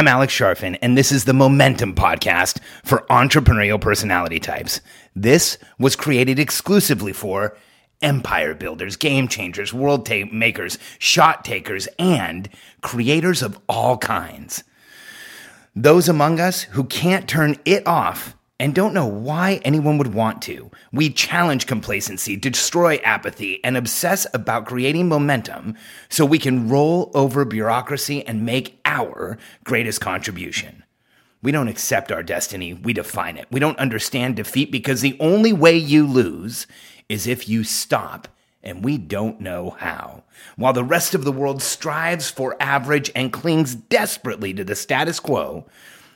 I'm Alex Charfen, and this is the Momentum Podcast for entrepreneurial personality types. This was created exclusively for empire builders, game changers, world ta- makers, shot takers, and creators of all kinds. Those among us who can't turn it off and don't know why anyone would want to. We challenge complacency, destroy apathy, and obsess about creating momentum so we can roll over bureaucracy and make our greatest contribution. We don't accept our destiny, we define it. We don't understand defeat because the only way you lose is if you stop, and we don't know how. While the rest of the world strives for average and clings desperately to the status quo,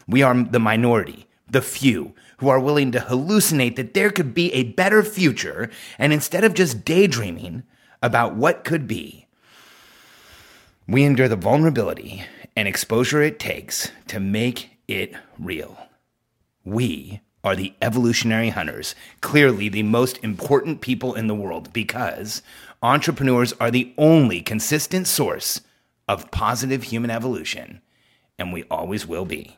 we are the minority, the few who are willing to hallucinate that there could be a better future, and instead of just daydreaming about what could be, we endure the vulnerability and exposure it takes to make it real. We are the evolutionary hunters, clearly the most important people in the world because entrepreneurs are the only consistent source of positive human evolution, and we always will be.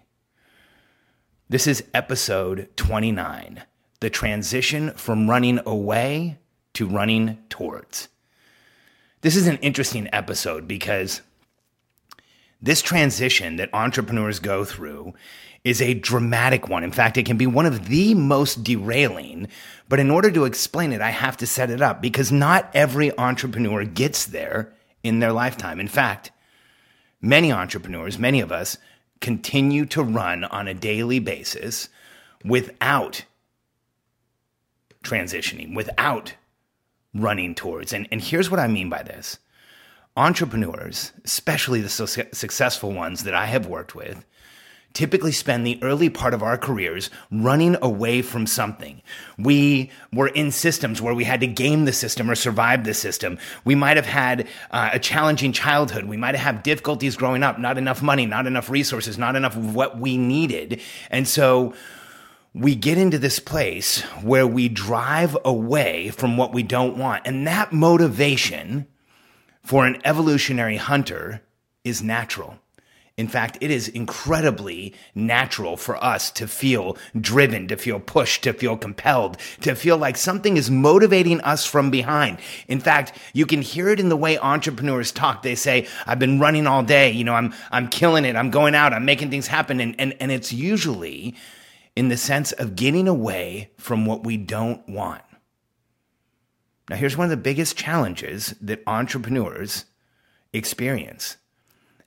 This is episode 29 the transition from running away to running towards. This is an interesting episode because this transition that entrepreneurs go through is a dramatic one. In fact, it can be one of the most derailing. But in order to explain it, I have to set it up because not every entrepreneur gets there in their lifetime. In fact, many entrepreneurs, many of us, continue to run on a daily basis without transitioning, without running towards. And, and here's what I mean by this entrepreneurs, especially the su- successful ones that I have worked with, typically spend the early part of our careers running away from something. We were in systems where we had to game the system or survive the system. We might have had uh, a challenging childhood. We might have had difficulties growing up, not enough money, not enough resources, not enough of what we needed. And so, we get into this place where we drive away from what we don't want. And that motivation for an evolutionary hunter is natural. In fact, it is incredibly natural for us to feel driven, to feel pushed, to feel compelled, to feel like something is motivating us from behind. In fact, you can hear it in the way entrepreneurs talk. They say, I've been running all day. You know, I'm, I'm killing it. I'm going out. I'm making things happen. And, and, and it's usually in the sense of getting away from what we don't want. Now, here's one of the biggest challenges that entrepreneurs experience.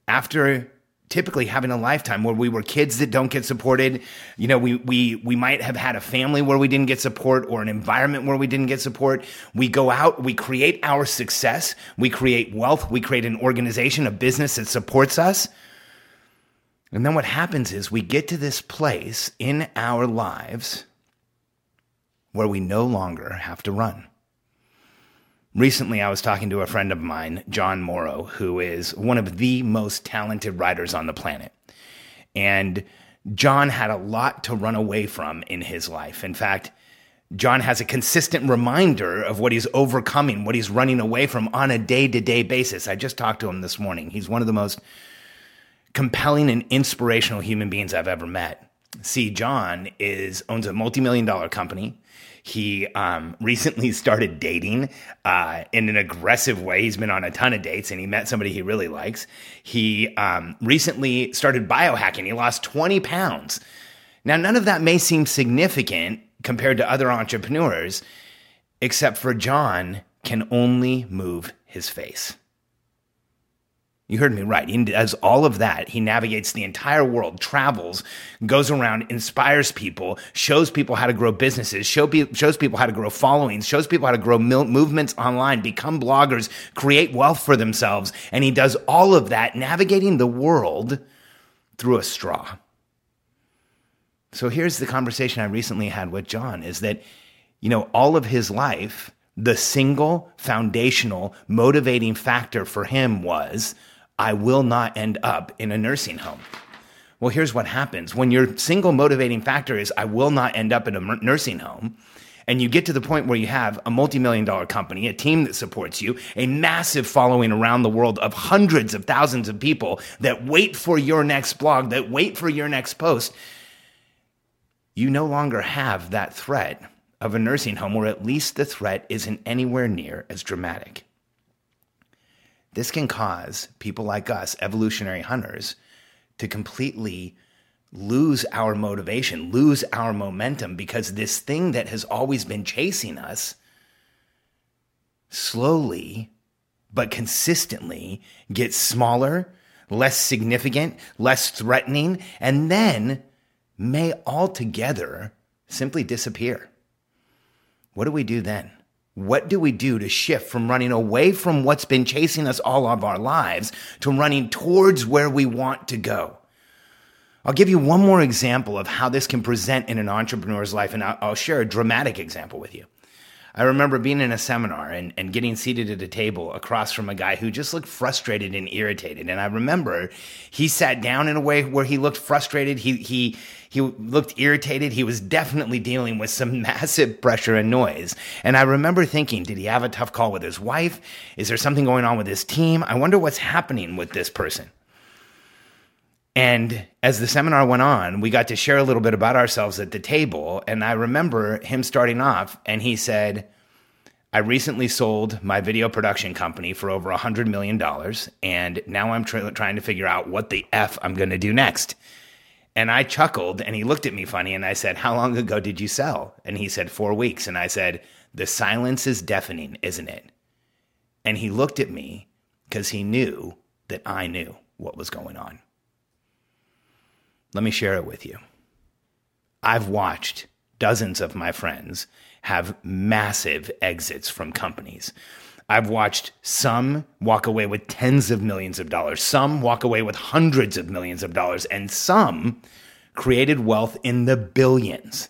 After typically having a lifetime where we were kids that don't get supported. You know, we, we, we might have had a family where we didn't get support or an environment where we didn't get support. We go out, we create our success, we create wealth, we create an organization, a business that supports us. And then what happens is we get to this place in our lives where we no longer have to run. Recently, I was talking to a friend of mine, Jon Morrow, who is one of the most talented writers on the planet. And Jon had a lot to run away from in his life. In fact, Jon has a consistent reminder of what he's overcoming, what he's running away from on a day to day basis. I just talked to him this morning. He's one of the most compelling and inspirational human beings I've ever met. See, Jon is owns a multi-million dollar company. He um, recently started dating uh, in an aggressive way. He's been on a ton of dates and he met somebody he really likes. He um, recently started biohacking. He lost 20 pounds. Now, none of that may seem significant compared to other entrepreneurs, except for Jon can only move his face. You heard me right. He does all of that. He navigates the entire world, travels, goes around, inspires people, shows people how to grow businesses, show pe- shows people how to grow followings, shows people how to grow mil- movements online, become bloggers, create wealth for themselves. And he does all of that, navigating the world through a straw. So here's the conversation I recently had with Jon is that, you know, all of his life, the single foundational motivating factor for him was I will not end up in a nursing home. Well, here's what happens when your single motivating factor is I will not end up in a nursing home, and you get to the point where you have a multi-million dollar company, a team that supports you, a massive following around the world of hundreds of thousands of people that wait for your next blog, that wait for your next post, you no longer have that threat of a nursing home, or at least the threat isn't anywhere near as dramatic. This can cause people like us, evolutionary hunters, to completely lose our motivation, lose our momentum, because this thing that has always been chasing us slowly but consistently gets smaller, less significant, less threatening, and then may altogether simply disappear. What do we do then? What do we do to shift from running away from what's been chasing us all of our lives to running towards where we want to go? I'll give you one more example of how this can present in an entrepreneur's life, and I'll share a dramatic example with you. I remember being in a seminar and, and getting seated at a table across from a guy who just looked frustrated and irritated. And I remember he sat down in a way where he looked frustrated. He, he, he looked irritated. He was definitely dealing with some massive pressure and noise. And I remember thinking, did he have a tough call with his wife? Is there something going on with his team? I wonder what's happening with this person. And as the seminar went on, we got to share a little bit about ourselves at the table. And I remember him starting off and he said, I recently sold my video production company for over $100 million. And now I'm tr- trying to figure out what the F I'm going to do next. And I chuckled and he looked at me funny and I said, How long ago did you sell? And he said, Four weeks. And I said, The silence is deafening, isn't it? And he looked at me because he knew that I knew what was going on. Let me share it with you. I've watched dozens of my friends have massive exits from companies. I've watched some walk away with tens of millions of dollars, some walk away with hundreds of millions of dollars, and some created wealth in the billions.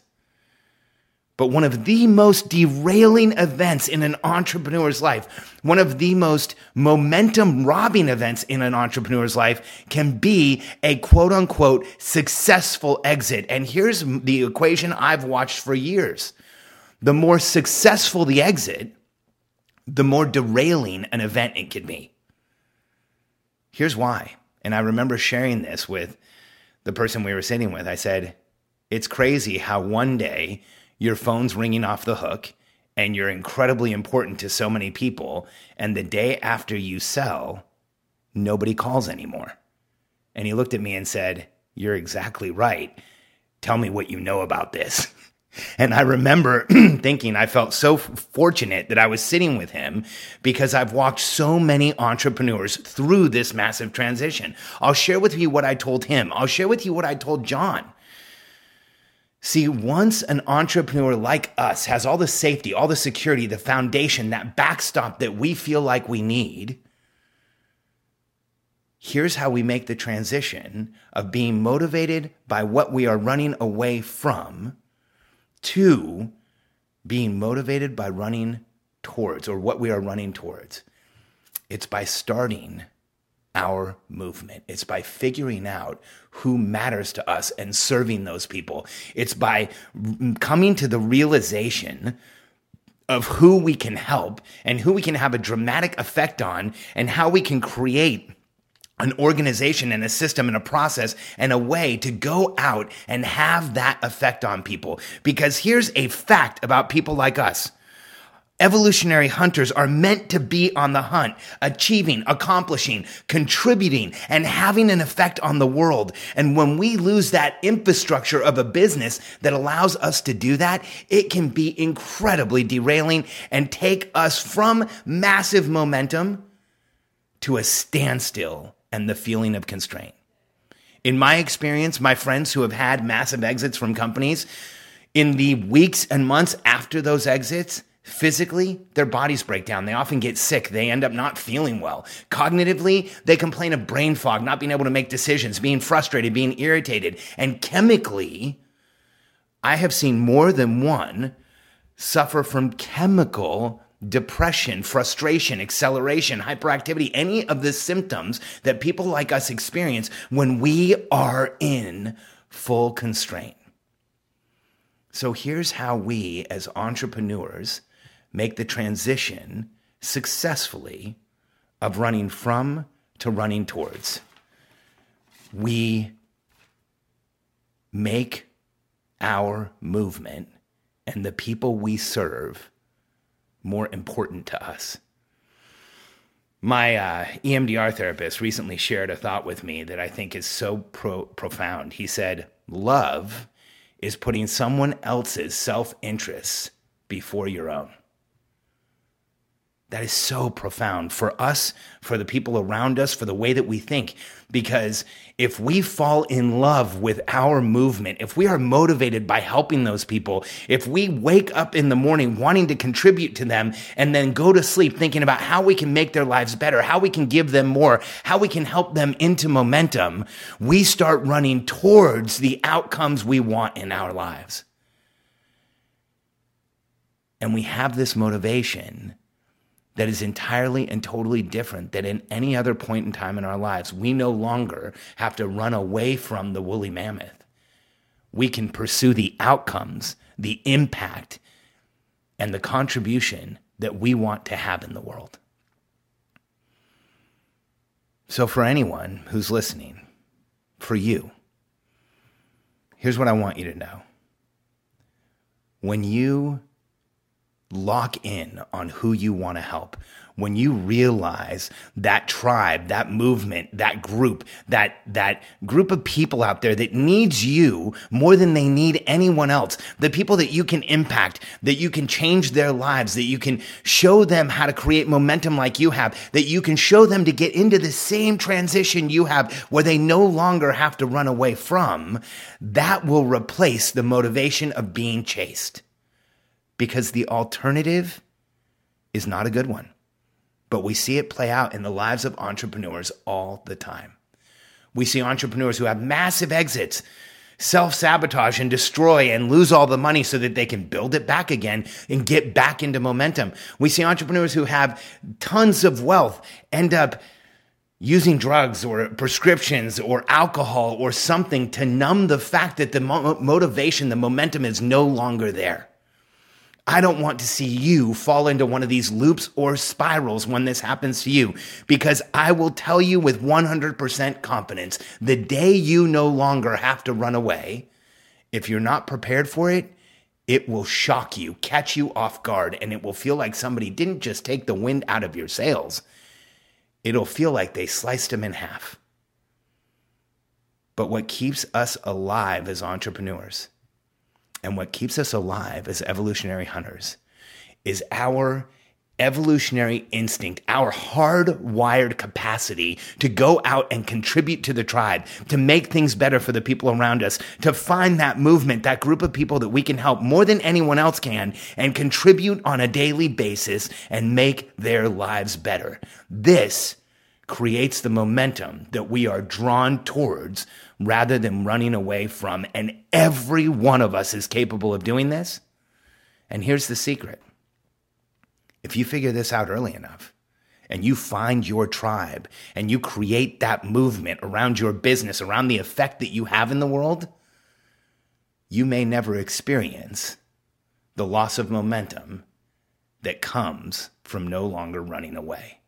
But one of the most derailing events in an entrepreneur's life, one of the most momentum robbing events in an entrepreneur's life can be a quote unquote successful exit. And here's the equation I've watched for years. The more successful the exit, the more derailing an event it could be. Here's why. And I remember sharing this with the person we were sitting with. I said, It's crazy how one day your phone's ringing off the hook and you're incredibly important to so many people. And the day after you sell, nobody calls anymore. And he looked at me and said, You're exactly right. Tell me what you know about this. And I remember thinking I felt so fortunate that I was sitting with him because I've walked so many entrepreneurs through this massive transition. I'll share with you what I told him. I'll share with you what I told Jon. See, once an entrepreneur like us has all the safety, all the security, the foundation, that backstop that we feel like we need, here's how we make the transition of being motivated by what we are running away from to being motivated by running towards or what we are running towards. It's by starting our movement. It's by figuring out who matters to us and serving those people. It's by coming to the realization of who we can help and who we can have a dramatic effect on and how we can create an organization and a system and a process and a way to go out and have that effect on people. Because here's a fact about people like us. Evolutionary hunters are meant to be on the hunt, achieving, accomplishing, contributing, and having an effect on the world. And when we lose that infrastructure of a business that allows us to do that, it can be incredibly derailing and take us from massive momentum to a standstill and the feeling of constraint. In my experience, my friends who have had massive exits from companies, in the weeks and months after those exits, Physically, their bodies break down. They often get sick. They end up not feeling well. Cognitively, they complain of brain fog, not being able to make decisions, being frustrated, being irritated. And chemically, I have seen more than one suffer from chemical depression, frustration, acceleration, hyperactivity, any of the symptoms that people like us experience when we are in full constraint. So here's how we as entrepreneurs make the transition successfully of running from to running towards. We make our movement and the people we serve more important to us. My uh, EMDR therapist recently shared a thought with me that I think is so pro- profound. He said, Love is putting someone else's self interests before your own. That is so profound for us, for the people around us, for the way that we think. Because if we fall in love with our movement, if we are motivated by helping those people, if we wake up in the morning wanting to contribute to them and then go to sleep thinking about how we can make their lives better, how we can give them more, how we can help them into momentum, we start running towards the outcomes we want in our lives. And we have this motivation that is entirely and totally different than in any other point in time in our lives. We no longer have to run away from the woolly mammoth. We can pursue the outcomes, the impact, and the contribution that we want to have in the world. So, for anyone who's listening, for you, here's what I want you to know. When you lock in on who you want to help. When you realize that tribe, that movement, that group, that, that group of people out there that needs you more than they need anyone else, the people that you can impact, that you can change their lives, that you can show them how to create momentum like you have, that you can show them to get into the same transition you have where they no longer have to run away from, that will replace the motivation of being chased because the alternative is not a good one. But we see it play out in the lives of entrepreneurs all the time. We see entrepreneurs who have massive exits, self sabotage and destroy and lose all the money so that they can build it back again and get back into momentum. We see entrepreneurs who have tons of wealth end up using drugs or prescriptions or alcohol or something to numb the fact that the motivation, the momentum is no longer there. I don't want to see you fall into one of these loops or spirals when this happens to you because I will tell you with 100% confidence the day you no longer have to run away, if you're not prepared for it, it will shock you, catch you off guard, and it will feel like somebody didn't just take the wind out of your sails. It'll feel like they sliced them in half. But what keeps us alive as entrepreneurs and what keeps us alive as evolutionary hunters is our evolutionary instinct, our hardwired capacity to go out and contribute to the tribe, to make things better for the people around us, to find that movement, that group of people that we can help more than anyone else can and contribute on a daily basis and make their lives better. This creates the momentum that we are drawn towards rather than running away from. And every one of us is capable of doing this. And here's the secret if you figure this out early enough, and you find your tribe and you create that movement around your business, around the effect that you have in the world, you may never experience the loss of momentum that comes from no longer running away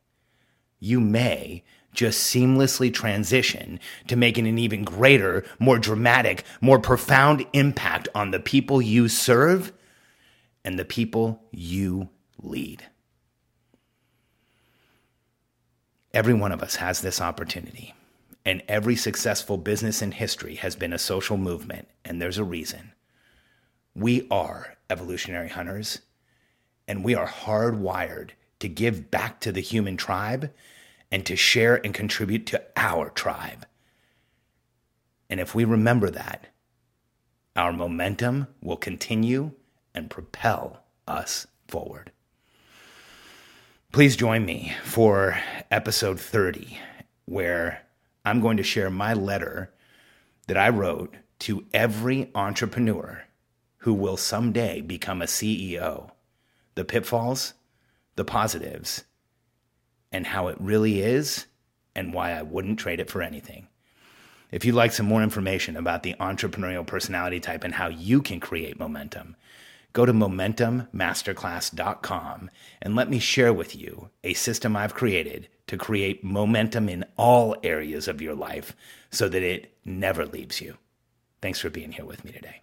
you may just seamlessly transition to making an even greater, more dramatic, more profound impact on the people you serve and the people you lead. Every one of us has this opportunity, and every successful business in history has been a social movement, and there's a reason. We are evolutionary hunters, and we are hardwired to give back to the human tribe and to share and contribute to our tribe. And if we remember that, our momentum will continue and propel us forward. Please join me for episode 30, where I'm going to share my letter that I wrote to every entrepreneur who will someday become a CEO. The pitfalls, the positives, and how it really is and why I wouldn't trade it for anything. If you'd like some more information about the entrepreneurial personality type and how you can create momentum, go to momentummasterclass.com and let me share with you a system I've created to create momentum in all areas of your life so that it never leaves you. Thanks for being here with me today.